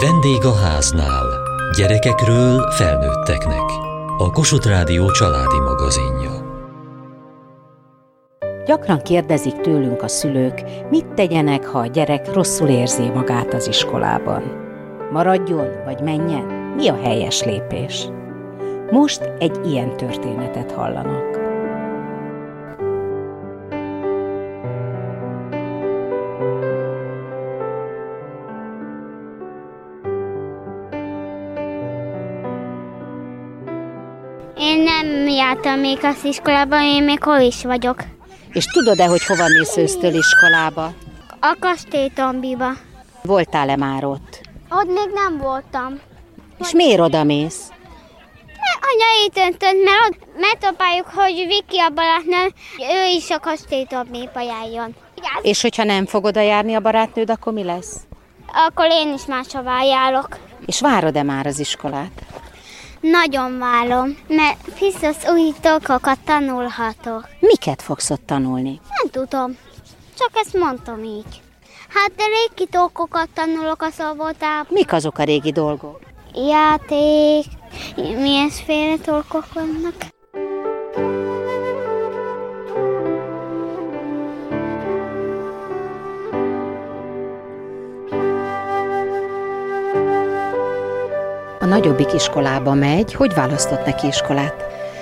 Vendég a háznál. Gyerekekről felnőtteknek. A Kossuth Rádió családi magazinja. Gyakran kérdezik tőlünk a szülők, mit tegyenek, ha a gyerek rosszul érzi magát az iskolában. Maradjon vagy menjen? Mi a helyes lépés? Most egy ilyen történetet hallanak. Még az iskolában, én még hol is vagyok. És tudod-e, hogy hova mész ősztől iskolába? A kastélytombiba. Voltál-e már ott? Ott még nem voltam. És miért oda mész? Anya így döntött, mert ott megtapáljuk, hogy Viki a barátnő, ő is a kastélytombiba járjon. És hogyha nem fog oda járni a barátnőd, akkor mi lesz? Akkor én is máshová járok. És várod-e már az iskolát? Nagyon várom, mert biztos új dolgokat tanulhatok. Miket fogsz ott tanulni? Nem tudom, csak ezt mondtam így. Hát de régi dolgokat tanulok a szabadában. Mik azok a régi dolgok? Játék, milyenféle dolgok vannak. Nagyobbik iskolába megy, hogy választott neki iskolát?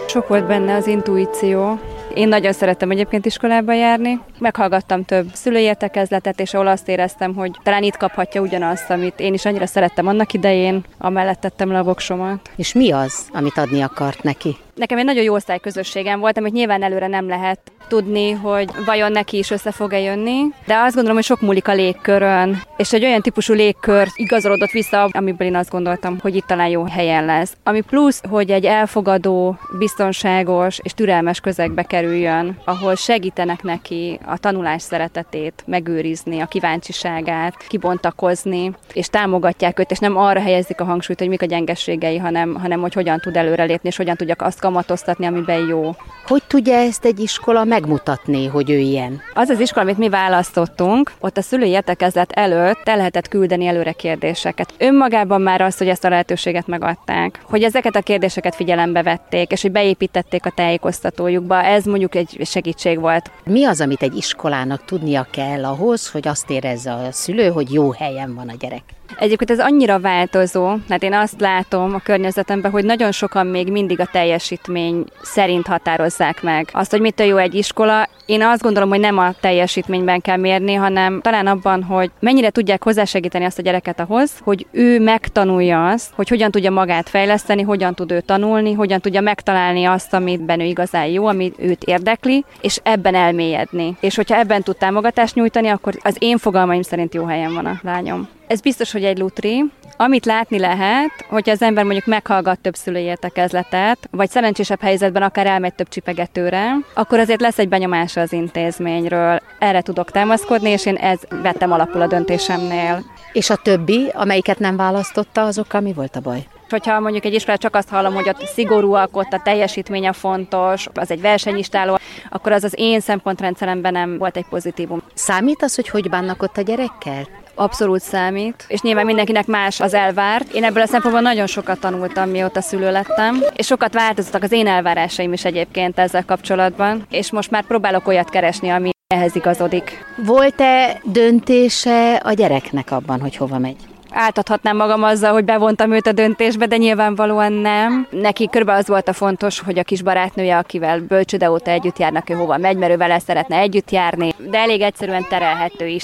Sok volt benne az intuíció. Én nagyon szerettem egyébként iskolába járni. Meghallgattam több szülői értekezletet, és ahol azt éreztem, hogy talán itt kaphatja ugyanazt, amit én is annyira szerettem annak idején, amellett tettem le a voksomat. És mi az, amit adni akart neki? Nekem egy nagyon jó osztályközösségem volt, amit nyilván előre nem lehet tudni, hogy vajon neki is össze fog-e jönni, de azt gondolom, hogy sok múlik a légkörön, és egy olyan típusú légkör igazolódott vissza, amiből én azt gondoltam, hogy itt talán jó helyen lesz. Ami plusz, hogy egy elfogadó, biztonságos és türelmes közegbe kerüljön, ahol segítenek neki a tanulás szeretetét megőrizni, a kíváncsiságát, kibontakozni, és támogatják őt, és nem arra helyezik a hangsúlyt, hogy mik a gyengességei, hanem, hanem hogy hogyan tud előrelépni, és hogyan tudjak azt kamatoztatni, amiben jó. Hogy tudja ezt egy iskola megmutatni, hogy ő ilyen? Az az iskola, amit mi választottunk, ott a szülői értekezlet előtt el lehetett küldeni előre kérdéseket. Önmagában már az, hogy ezt a lehetőséget megadták, hogy ezeket a kérdéseket figyelembe vették, és hogy beépítették a tájékoztatójukba, ez mondjuk egy segítség volt. Mi az, amit egy iskolának tudnia kell ahhoz, hogy azt érezze a szülő, hogy jó helyen van a gyerek? Egyébként ez annyira változó, mert én azt látom a környezetemben, hogy nagyon sokan még mindig a teljesítmény szerint határozzák meg. Azt, hogy mitől jó egy iskola, én azt gondolom, hogy nem a teljesítményben kell mérni, hanem talán abban, hogy mennyire tudják hozzásegíteni azt a gyereket ahhoz, hogy ő megtanulja azt, hogy hogyan tudja magát fejleszteni, hogyan tud ő tanulni, hogyan tudja megtalálni azt, amit ő igazán jó, ami őt érdekli, és ebben elmélyedni. És hogyha ebben tud támogatást nyújtani, akkor az én fogalmaim szerint jó helyen van a lányom. Ez biztos, hogy egy lutri. Amit látni lehet, hogyha az ember mondjuk meghallgat több szülői értekezletet, vagy szerencsésebb helyzetben akár elmegy több csipegetőre, akkor azért lesz egy benyomása az intézményről. Erre tudok támaszkodni, és én ez vettem alapul a döntésemnél. És a többi, amelyiket nem választotta, azokkal mi volt a baj? Hogyha mondjuk egy iskolát csak azt hallom, hogy ott szigorúak, ott a teljesítménye fontos, az egy versenyistáló, akkor az az én szempontrendszeremben nem volt egy pozitívum. Számít az, hogy hogy bánnak ott a gyerekkel? Abszolút számít, és nyilván mindenkinek más az elvárt. Én ebből a szempontból nagyon sokat tanultam, mióta szülő lettem, és sokat változtak az én elvárásaim is egyébként ezzel kapcsolatban, és most már próbálok olyat keresni, ami ehhez igazodik. Volt-e döntése a gyereknek abban, hogy hova megy? Áltathatnám magam azzal, hogy bevontam őt a döntésbe, de nyilvánvalóan nem. Neki körbe az volt a fontos, hogy a kis barátnője, akivel bölcsöde óta együtt járnak, ő hova megy, mert ő vele szeretne együtt járni, de elég egyszerűen terelhető is.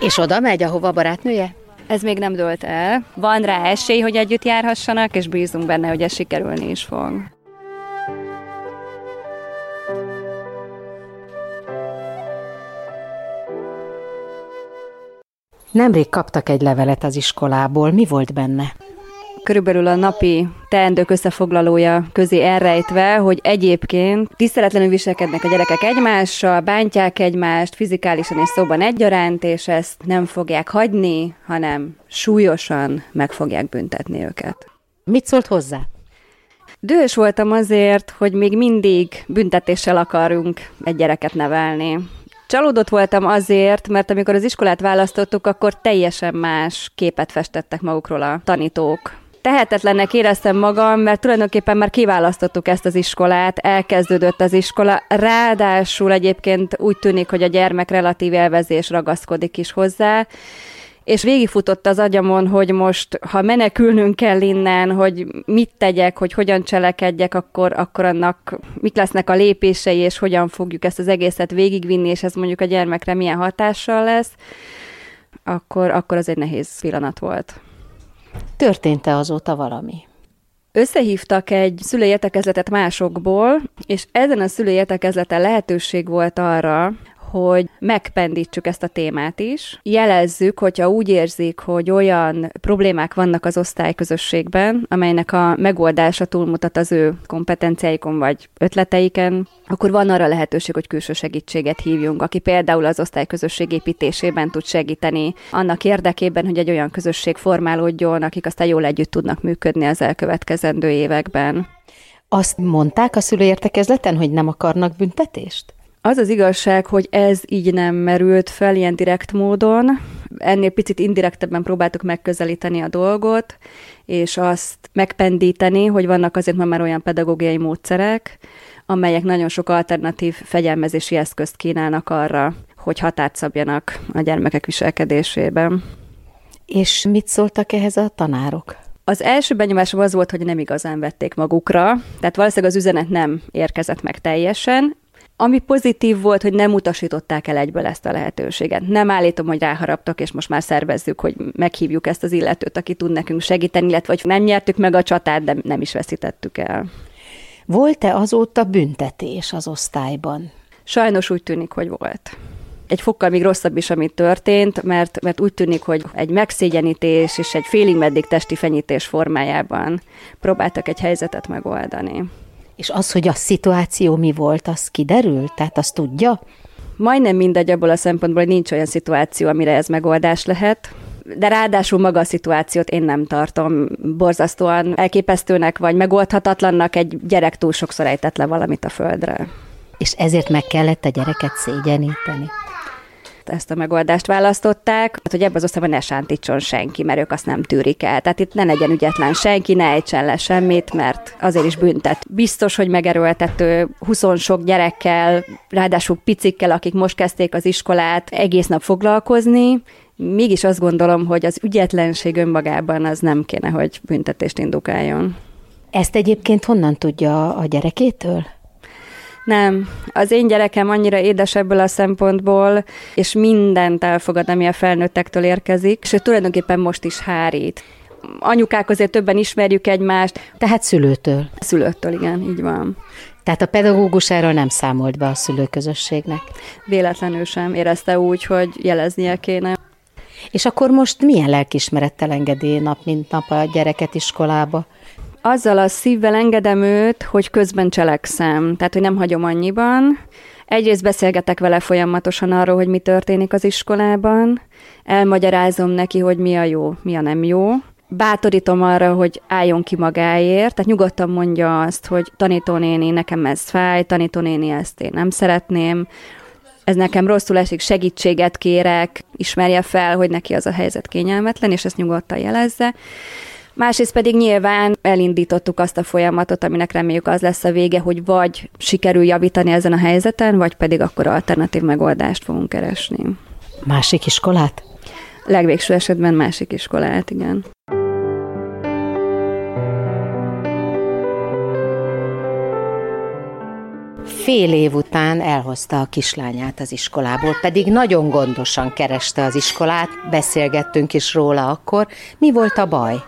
És oda megy, ahova a barátnője? Ez még nem dőlt el. Van rá esély, hogy együtt járhassanak, és bízunk benne, hogy ez sikerülni is fog. Nemrég kaptak egy levelet az iskolából. Mi volt benne? körülbelül a napi teendők összefoglalója közé elrejtve, hogy egyébként tiszteletlenül viselkednek a gyerekek egymással, bántják egymást fizikálisan és szóban egyaránt, és ezt nem fogják hagyni, hanem súlyosan meg fogják büntetni őket. Mit szólt hozzá? Dühös voltam azért, hogy még mindig büntetéssel akarunk egy gyereket nevelni Csalódott voltam azért, mert amikor az iskolát választottuk, akkor teljesen más képet festettek magukról a tanítók. Tehetetlennek éreztem magam, mert tulajdonképpen már kiválasztottuk ezt az iskolát, elkezdődött az iskola, ráadásul egyébként úgy tűnik, hogy a gyermek relatív elvezés ragaszkodik is hozzá, és végigfutott az agyamon, hogy most, ha menekülnünk kell innen, hogy mit tegyek, hogy hogyan cselekedjek, akkor, akkor annak mik lesznek a lépései, és hogyan fogjuk ezt az egészet végigvinni, és ez mondjuk a gyermekre milyen hatással lesz, akkor, akkor az egy nehéz pillanat volt. Történt-e azóta valami? Összehívtak egy szülői értekezletet másokból, és ezen a szülői értekezleten lehetőség volt arra, hogy megpendítsük ezt a témát is. Jelezzük, hogyha úgy érzik, hogy olyan problémák vannak az osztályközösségben, amelynek a megoldása túlmutat az ő kompetenciáikon vagy ötleteiken, akkor van arra lehetőség, hogy külső segítséget hívjunk, aki például az osztályközösség építésében tud segíteni, annak érdekében, hogy egy olyan közösség formálódjon, akik aztán jól együtt tudnak működni az elkövetkezendő években. Azt mondták a szülőértekezleten, hogy nem akarnak büntetést? Az az igazság, hogy ez így nem merült fel ilyen direkt módon. Ennél picit indirektebben próbáltuk megközelíteni a dolgot, és azt megpendíteni, hogy vannak azért ma már olyan pedagógiai módszerek, amelyek nagyon sok alternatív fegyelmezési eszközt kínálnak arra, hogy határt szabjanak a gyermekek viselkedésében. És mit szóltak ehhez a tanárok? Az első benyomásom az volt, hogy nem igazán vették magukra, tehát valószínűleg az üzenet nem érkezett meg teljesen, ami pozitív volt, hogy nem utasították el egyből ezt a lehetőséget. Nem állítom, hogy ráharaptak, és most már szervezzük, hogy meghívjuk ezt az illetőt, aki tud nekünk segíteni, illetve hogy nem nyertük meg a csatát, de nem is veszítettük el. Volt-e azóta büntetés az osztályban? Sajnos úgy tűnik, hogy volt egy fokkal még rosszabb is, amit történt, mert, mert úgy tűnik, hogy egy megszégyenítés és egy félig meddig testi fenyítés formájában próbáltak egy helyzetet megoldani. És az, hogy a szituáció mi volt, az kiderül? Tehát azt tudja? Majdnem mindegy abból a szempontból, hogy nincs olyan szituáció, amire ez megoldás lehet. De ráadásul maga a szituációt én nem tartom borzasztóan elképesztőnek, vagy megoldhatatlannak, egy gyerek túl sokszor ejtett le valamit a földre. És ezért meg kellett a gyereket szégyeníteni ezt a megoldást választották, hát, hogy ebbe az osztályban ne sántítson senki, mert ők azt nem tűrik el. Tehát itt ne legyen ügyetlen senki, ne ejtsen le semmit, mert azért is büntet. Biztos, hogy megerőltető 20 sok gyerekkel, ráadásul picikkel, akik most kezdték az iskolát, egész nap foglalkozni, mégis azt gondolom, hogy az ügyetlenség önmagában az nem kéne, hogy büntetést indukáljon. Ezt egyébként honnan tudja a gyerekétől? Nem, az én gyerekem annyira édes ebből a szempontból, és mindent elfogad, ami a felnőttektől érkezik, és ő tulajdonképpen most is hárít. Anyukák azért többen ismerjük egymást. Tehát szülőtől? Szülőtől, igen, így van. Tehát a pedagógus erről nem számolt be a szülőközösségnek? Véletlenül sem érezte úgy, hogy jeleznie kéne. És akkor most milyen lelkismerettel engedi nap mint nap a gyereket iskolába? Azzal a szívvel engedem őt, hogy közben cselekszem, tehát hogy nem hagyom annyiban. Egyrészt beszélgetek vele folyamatosan arról, hogy mi történik az iskolában, elmagyarázom neki, hogy mi a jó, mi a nem jó, bátorítom arra, hogy álljon ki magáért, tehát nyugodtan mondja azt, hogy tanítónéni, nekem ez fáj, tanítónéni, ezt én nem szeretném, ez nekem rosszul esik, segítséget kérek, ismerje fel, hogy neki az a helyzet kényelmetlen, és ezt nyugodtan jelezze. Másrészt pedig nyilván elindítottuk azt a folyamatot, aminek reméljük az lesz a vége, hogy vagy sikerül javítani ezen a helyzeten, vagy pedig akkor alternatív megoldást fogunk keresni. Másik iskolát? Legvégső esetben másik iskolát, igen. fél év után elhozta a kislányát az iskolából, pedig nagyon gondosan kereste az iskolát, beszélgettünk is róla akkor. Mi volt a baj?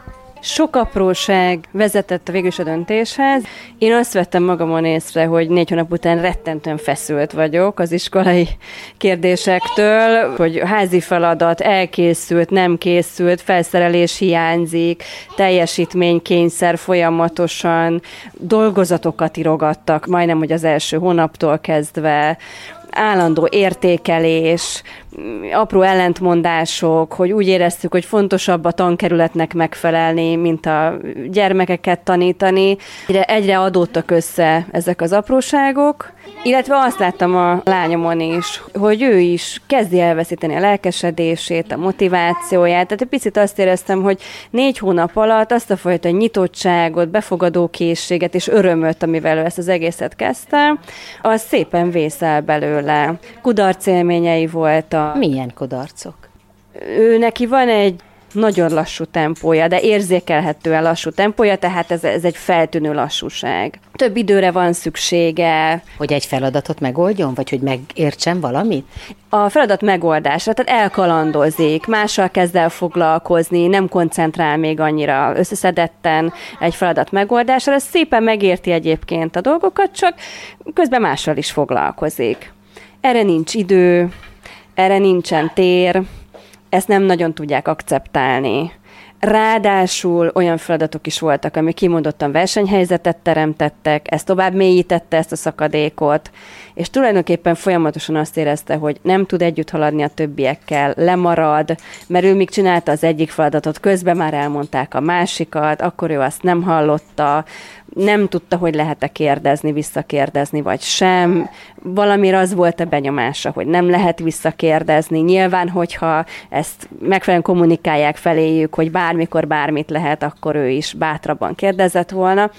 Sok apróság vezetett a végülis a döntéshez. Én azt vettem magamon észre, hogy négy hónap után rettentően feszült vagyok az iskolai kérdésektől, hogy házi feladat elkészült, nem készült, felszerelés hiányzik, teljesítménykényszer folyamatosan, dolgozatokat írogattak, majdnem, hogy az első hónaptól kezdve, állandó értékelés, apró ellentmondások, hogy úgy éreztük, hogy fontosabb a tankerületnek megfelelni, mint a gyermekeket tanítani. Egyre, egyre adódtak össze ezek az apróságok, illetve azt láttam a lányomon is, hogy ő is kezdi elveszíteni a lelkesedését, a motivációját. Tehát egy picit azt éreztem, hogy négy hónap alatt azt a fajta nyitottságot, befogadó készséget és örömöt, amivel ő ezt az egészet kezdte, az szépen vészel belőle. Kudarc élményei voltak. Milyen kudarcok? Ő neki van egy nagyon lassú tempója, de érzékelhetően lassú tempója, tehát ez, ez egy feltűnő lassúság. Több időre van szüksége. Hogy egy feladatot megoldjon, vagy hogy megértsen valamit? A feladat megoldása, tehát elkalandozik, mással kezd el foglalkozni, nem koncentrál még annyira összeszedetten egy feladat megoldásra, ez szépen megérti egyébként a dolgokat, csak közben mással is foglalkozik. Erre nincs idő, erre nincsen tér, ezt nem nagyon tudják akceptálni. Ráadásul olyan feladatok is voltak, amik kimondottan versenyhelyzetet teremtettek, ez tovább mélyítette ezt a szakadékot, és tulajdonképpen folyamatosan azt érezte, hogy nem tud együtt haladni a többiekkel, lemarad, mert ő még csinálta az egyik feladatot, közben már elmondták a másikat, akkor ő azt nem hallotta, nem tudta, hogy lehet-e kérdezni, visszakérdezni, vagy sem. Valamire az volt a benyomása, hogy nem lehet visszakérdezni. Nyilván, hogyha ezt megfelelően kommunikálják feléjük, hogy bármikor bármit lehet, akkor ő is bátrabban kérdezett volna.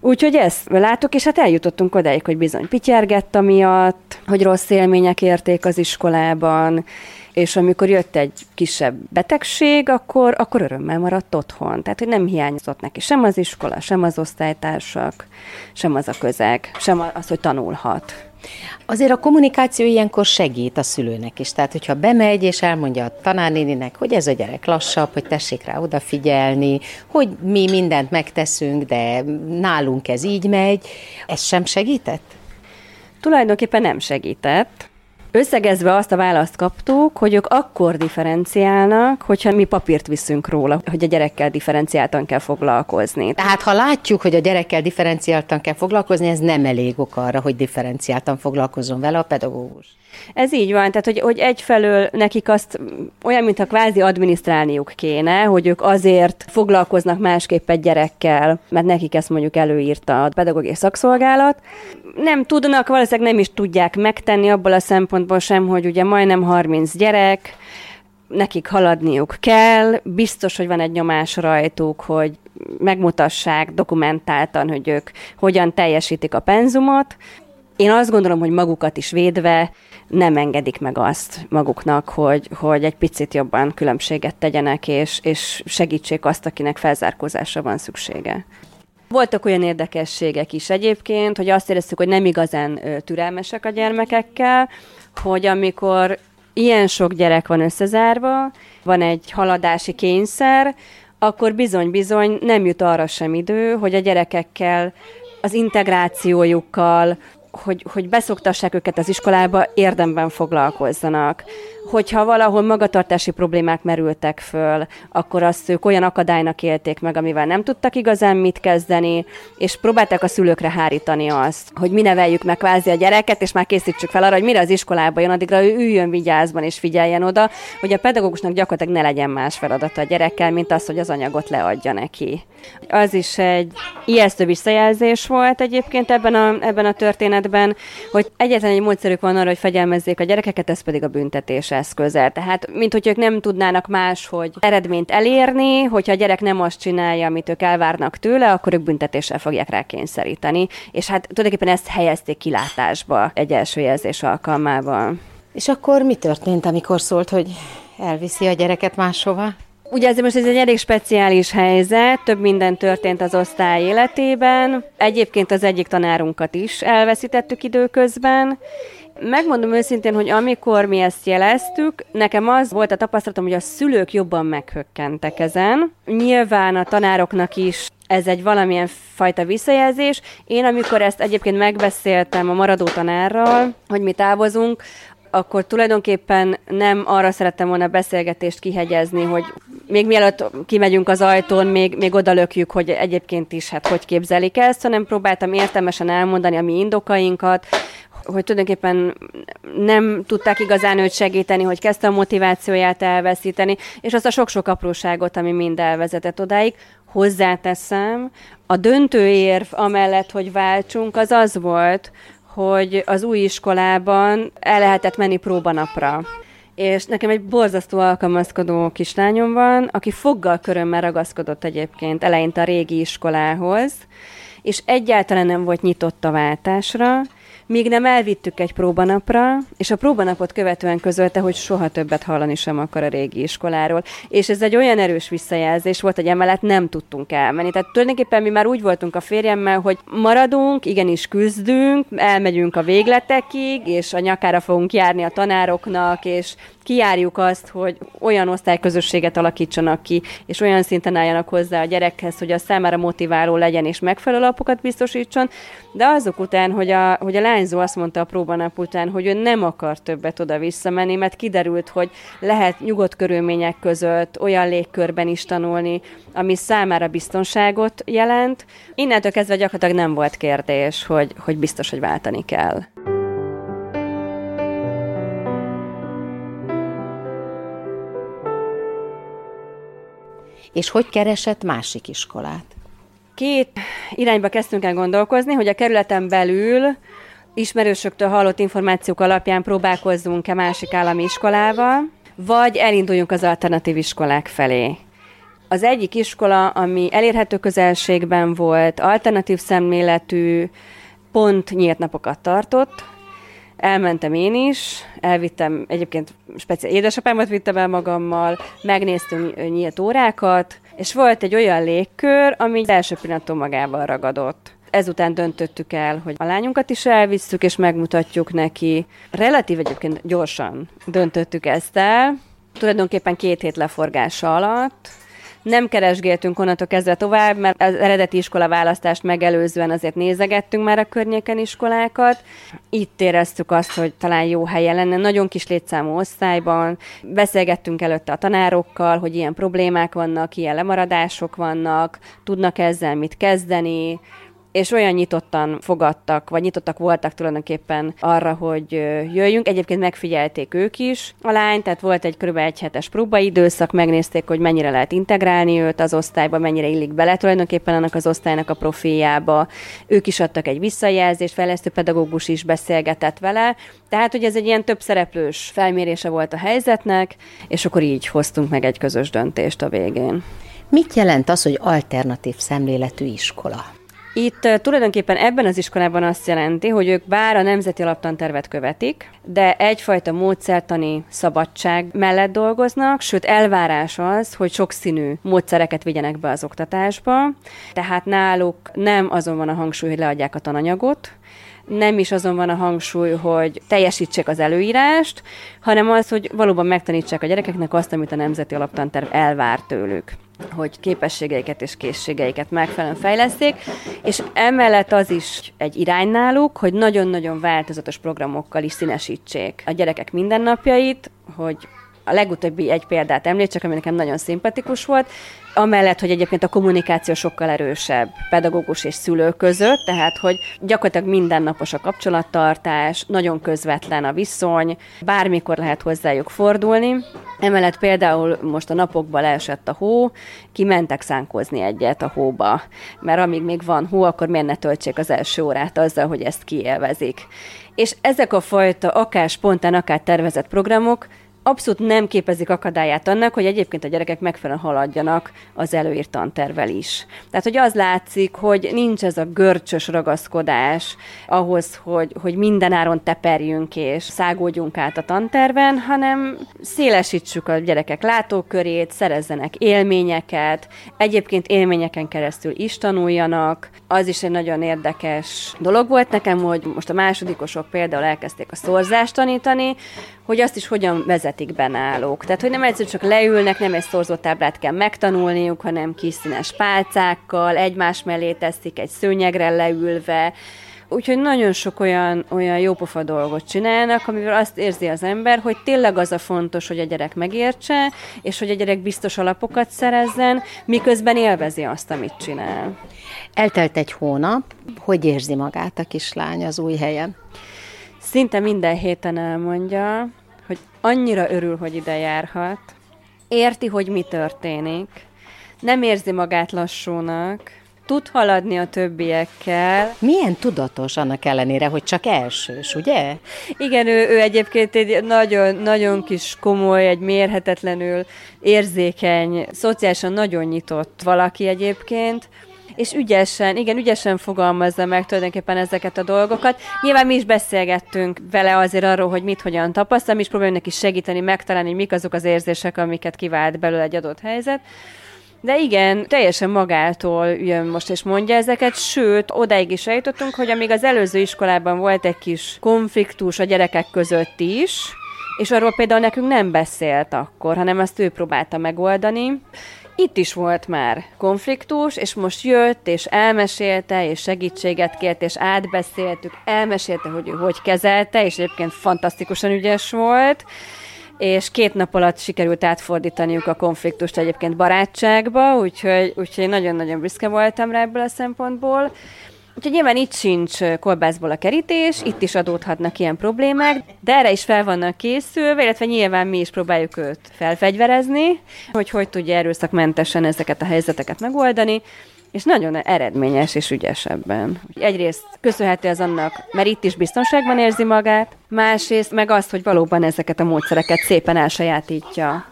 Úgyhogy ezt látok, és hát eljutottunk odáig, hogy bizony pityergett amiatt, hogy rossz élmények érték az iskolában, és amikor jött egy kisebb betegség, akkor, akkor örömmel maradt otthon. Tehát, hogy nem hiányzott neki sem az iskola, sem az osztálytársak, sem az a közeg, sem az, hogy tanulhat. Azért a kommunikáció ilyenkor segít a szülőnek is. Tehát, hogyha bemegy és elmondja a tanárnéninek, hogy ez a gyerek lassabb, hogy tessék rá odafigyelni, hogy mi mindent megteszünk, de nálunk ez így megy, ez sem segített? Tulajdonképpen nem segített. Összegezve azt a választ kaptuk, hogy ők akkor differenciálnak, hogyha mi papírt viszünk róla, hogy a gyerekkel differenciáltan kell foglalkozni. Tehát ha látjuk, hogy a gyerekkel differenciáltan kell foglalkozni, ez nem elég ok arra, hogy differenciáltan foglalkozzon vele a pedagógus. Ez így van, tehát hogy, hogy egyfelől nekik azt olyan, mintha kvázi adminisztrálniuk kéne, hogy ők azért foglalkoznak másképp egy gyerekkel, mert nekik ezt mondjuk előírta a pedagógiai szakszolgálat. Nem tudnak, valószínűleg nem is tudják megtenni abból a szempontból sem, hogy ugye majdnem 30 gyerek, nekik haladniuk kell, biztos, hogy van egy nyomás rajtuk, hogy megmutassák dokumentáltan, hogy ők hogyan teljesítik a penzumot. Én azt gondolom, hogy magukat is védve nem engedik meg azt maguknak, hogy, hogy egy picit jobban különbséget tegyenek, és, és segítsék azt, akinek felzárkózásra van szüksége. Voltak olyan érdekességek is egyébként, hogy azt éreztük, hogy nem igazán türelmesek a gyermekekkel, hogy amikor ilyen sok gyerek van összezárva, van egy haladási kényszer, akkor bizony-bizony nem jut arra sem idő, hogy a gyerekekkel az integrációjukkal, hogy, hogy beszoktassák őket az iskolába, érdemben foglalkozzanak. Hogyha valahol magatartási problémák merültek föl, akkor azt ők olyan akadálynak élték meg, amivel nem tudtak igazán mit kezdeni, és próbálták a szülőkre hárítani azt, hogy mi neveljük meg kvázi a gyereket, és már készítsük fel arra, hogy mire az iskolába jön, addigra ő üljön vigyázban és figyeljen oda, hogy a pedagógusnak gyakorlatilag ne legyen más feladata a gyerekkel, mint az, hogy az anyagot leadja neki. Az is egy ijesztő visszajelzés volt egyébként ebben a, ebben a történetben, hogy egyetlen egy módszerük van arra, hogy fegyelmezzék a gyerekeket, ez pedig a büntetés eszköze. Tehát, mint hogy ők nem tudnának más, hogy eredményt elérni, hogyha a gyerek nem azt csinálja, amit ők elvárnak tőle, akkor ők büntetéssel fogják rá kényszeríteni. És hát tulajdonképpen ezt helyezték kilátásba egy első jelzés alkalmával. És akkor mi történt, amikor szólt, hogy elviszi a gyereket máshova? Ugye ez most ez egy elég speciális helyzet, több minden történt az osztály életében. Egyébként az egyik tanárunkat is elveszítettük időközben, Megmondom őszintén, hogy amikor mi ezt jeleztük, nekem az volt a tapasztalatom, hogy a szülők jobban meghökkentek ezen. Nyilván a tanároknak is ez egy valamilyen fajta visszajelzés. Én, amikor ezt egyébként megbeszéltem a maradó tanárral, hogy mi távozunk, akkor tulajdonképpen nem arra szerettem volna beszélgetést kihegyezni, hogy még mielőtt kimegyünk az ajtón, még, még odalökjük, hogy egyébként is hát hogy képzelik ezt, hanem próbáltam értelmesen elmondani a mi indokainkat, hogy tulajdonképpen nem tudták igazán őt segíteni, hogy kezdte a motivációját elveszíteni, és azt a sok-sok apróságot, ami mind elvezetett odáig. Hozzáteszem, a döntő érv amellett, hogy váltsunk, az az volt, hogy az új iskolában el lehetett menni próbanapra és nekem egy borzasztó alkalmazkodó kislányom van, aki foggal körömmel ragaszkodott egyébként eleinte a régi iskolához, és egyáltalán nem volt nyitott a váltásra, míg nem elvittük egy próbanapra, és a próbanapot követően közölte, hogy soha többet hallani sem akar a régi iskoláról. És ez egy olyan erős visszajelzés volt, hogy emellett nem tudtunk elmenni. Tehát tulajdonképpen mi már úgy voltunk a férjemmel, hogy maradunk, igenis küzdünk, elmegyünk a végletekig, és a nyakára fogunk járni a tanároknak, és kiárjuk azt, hogy olyan osztályközösséget alakítsanak ki, és olyan szinten álljanak hozzá a gyerekhez, hogy a számára motiváló legyen, és megfelelő apokat biztosítson, de azok után, hogy a, hogy a lányzó azt mondta a próbanap után, hogy ő nem akar többet oda visszamenni, mert kiderült, hogy lehet nyugodt körülmények között olyan légkörben is tanulni, ami számára biztonságot jelent. Innentől kezdve gyakorlatilag nem volt kérdés, hogy, hogy biztos, hogy váltani kell. És hogy keresett másik iskolát? Két irányba kezdtünk el gondolkozni, hogy a kerületen belül ismerősöktől hallott információk alapján próbálkozzunk-e másik állami iskolával, vagy elinduljunk az alternatív iskolák felé. Az egyik iskola, ami elérhető közelségben volt, alternatív szemléletű, pont nyílt napokat tartott, elmentem én is, elvittem, egyébként speciál édesapámat vittem el magammal, megnéztünk nyílt órákat, és volt egy olyan légkör, ami első pillanattól magával ragadott. Ezután döntöttük el, hogy a lányunkat is elvisszük, és megmutatjuk neki. Relatív egyébként gyorsan döntöttük ezt el, tulajdonképpen két hét leforgása alatt, nem keresgéltünk onnantól kezdve tovább, mert az eredeti iskola választást megelőzően azért nézegettünk már a környéken iskolákat. Itt éreztük azt, hogy talán jó helye lenne. Nagyon kis létszámú osztályban. Beszélgettünk előtte a tanárokkal, hogy ilyen problémák vannak, ilyen lemaradások vannak, tudnak ezzel mit kezdeni, és olyan nyitottan fogadtak, vagy nyitottak voltak tulajdonképpen arra, hogy jöjjünk. Egyébként megfigyelték ők is a lányt, tehát volt egy kb. egy hetes próbaidőszak, megnézték, hogy mennyire lehet integrálni őt az osztályba, mennyire illik bele tulajdonképpen annak az osztálynak a profiljába. Ők is adtak egy visszajelzést, fejlesztő pedagógus is beszélgetett vele, tehát, hogy ez egy ilyen több szereplős felmérése volt a helyzetnek, és akkor így hoztunk meg egy közös döntést a végén. Mit jelent az, hogy alternatív szemléletű iskola? Itt tulajdonképpen ebben az iskolában azt jelenti, hogy ők bár a nemzeti alaptantervet követik, de egyfajta módszertani szabadság mellett dolgoznak, sőt elvárás az, hogy sokszínű módszereket vigyenek be az oktatásba, tehát náluk nem azon van a hangsúly, hogy leadják a tananyagot, nem is azon van a hangsúly, hogy teljesítsék az előírást, hanem az, hogy valóban megtanítsák a gyerekeknek azt, amit a Nemzeti Alaptanterv elvár tőlük hogy képességeiket és készségeiket megfelelően fejleszték, és emellett az is egy irány náluk, hogy nagyon-nagyon változatos programokkal is színesítsék a gyerekek mindennapjait, hogy a legutóbbi egy példát említsek, ami nekem nagyon szimpatikus volt, amellett, hogy egyébként a kommunikáció sokkal erősebb pedagógus és szülő között, tehát hogy gyakorlatilag mindennapos a kapcsolattartás, nagyon közvetlen a viszony, bármikor lehet hozzájuk fordulni. Emellett például most a napokban leesett a hó, kimentek szánkozni egyet a hóba, mert amíg még van hó, akkor miért ne töltsék az első órát azzal, hogy ezt kiélvezik. És ezek a fajta akár spontán, akár tervezett programok abszolút nem képezik akadályát annak, hogy egyébként a gyerekek megfelelően haladjanak az előírt tantervel is. Tehát, hogy az látszik, hogy nincs ez a görcsös ragaszkodás ahhoz, hogy, hogy minden áron teperjünk és szágódjunk át a tanterven, hanem szélesítsük a gyerekek látókörét, szerezzenek élményeket, egyébként élményeken keresztül is tanuljanak. Az is egy nagyon érdekes dolog volt nekem, hogy most a másodikosok például elkezdték a szorzást tanítani, hogy azt is hogyan vezetik be náluk. Tehát, hogy nem egyszerűen csak leülnek, nem egy szorzótáblát kell megtanulniuk, hanem kis színes pálcákkal, egymás mellé teszik egy szőnyegre leülve, Úgyhogy nagyon sok olyan, olyan jópofa dolgot csinálnak, amivel azt érzi az ember, hogy tényleg az a fontos, hogy a gyerek megértse, és hogy a gyerek biztos alapokat szerezzen, miközben élvezi azt, amit csinál. Eltelt egy hónap, hogy érzi magát a kislány az új helyen? szinte minden héten elmondja, hogy annyira örül, hogy ide járhat, érti, hogy mi történik, nem érzi magát lassúnak, tud haladni a többiekkel. Milyen tudatos annak ellenére, hogy csak elsős, ugye? Igen, ő, ő egyébként egy nagyon, nagyon kis komoly, egy mérhetetlenül érzékeny, szociálisan nagyon nyitott valaki egyébként, és ügyesen, igen, ügyesen fogalmazza meg tulajdonképpen ezeket a dolgokat. Nyilván mi is beszélgettünk vele azért arról, hogy mit hogyan tapasztal, mi is próbáljuk neki segíteni, megtalálni, hogy mik azok az érzések, amiket kivált belőle egy adott helyzet. De igen, teljesen magától jön most és mondja ezeket, sőt, odáig is eljutottunk, hogy amíg az előző iskolában volt egy kis konfliktus a gyerekek között is, és arról például nekünk nem beszélt akkor, hanem ezt ő próbálta megoldani. Itt is volt már konfliktus, és most jött, és elmesélte, és segítséget kért, és átbeszéltük, elmesélte, hogy ő hogy kezelte, és egyébként fantasztikusan ügyes volt, és két nap alatt sikerült átfordítaniuk a konfliktust egyébként barátságba, úgyhogy, úgyhogy nagyon-nagyon büszke voltam rá ebből a szempontból. Úgyhogy nyilván itt sincs kolbászból a kerítés, itt is adódhatnak ilyen problémák, de erre is fel vannak készülve, illetve nyilván mi is próbáljuk őt felfegyverezni, hogy hogy tudja erőszakmentesen ezeket a helyzeteket megoldani, és nagyon eredményes és ügyes ebben. Egyrészt köszönhető ez annak, mert itt is biztonságban érzi magát, másrészt meg azt, hogy valóban ezeket a módszereket szépen elsajátítja.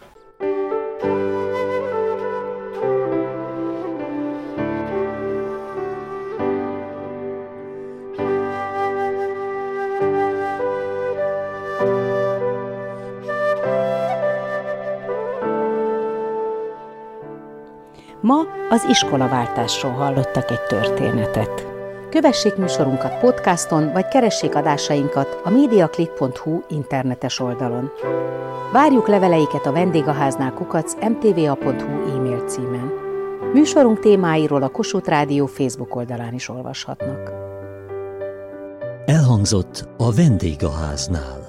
Ma az iskolaváltásról hallottak egy történetet. Kövessék műsorunkat podcaston, vagy keressék adásainkat a mediaclick.hu internetes oldalon. Várjuk leveleiket a vendégháznál kukac mtva.hu e-mail címen. Műsorunk témáiról a Kossuth Rádió Facebook oldalán is olvashatnak. Elhangzott a vendégháznál.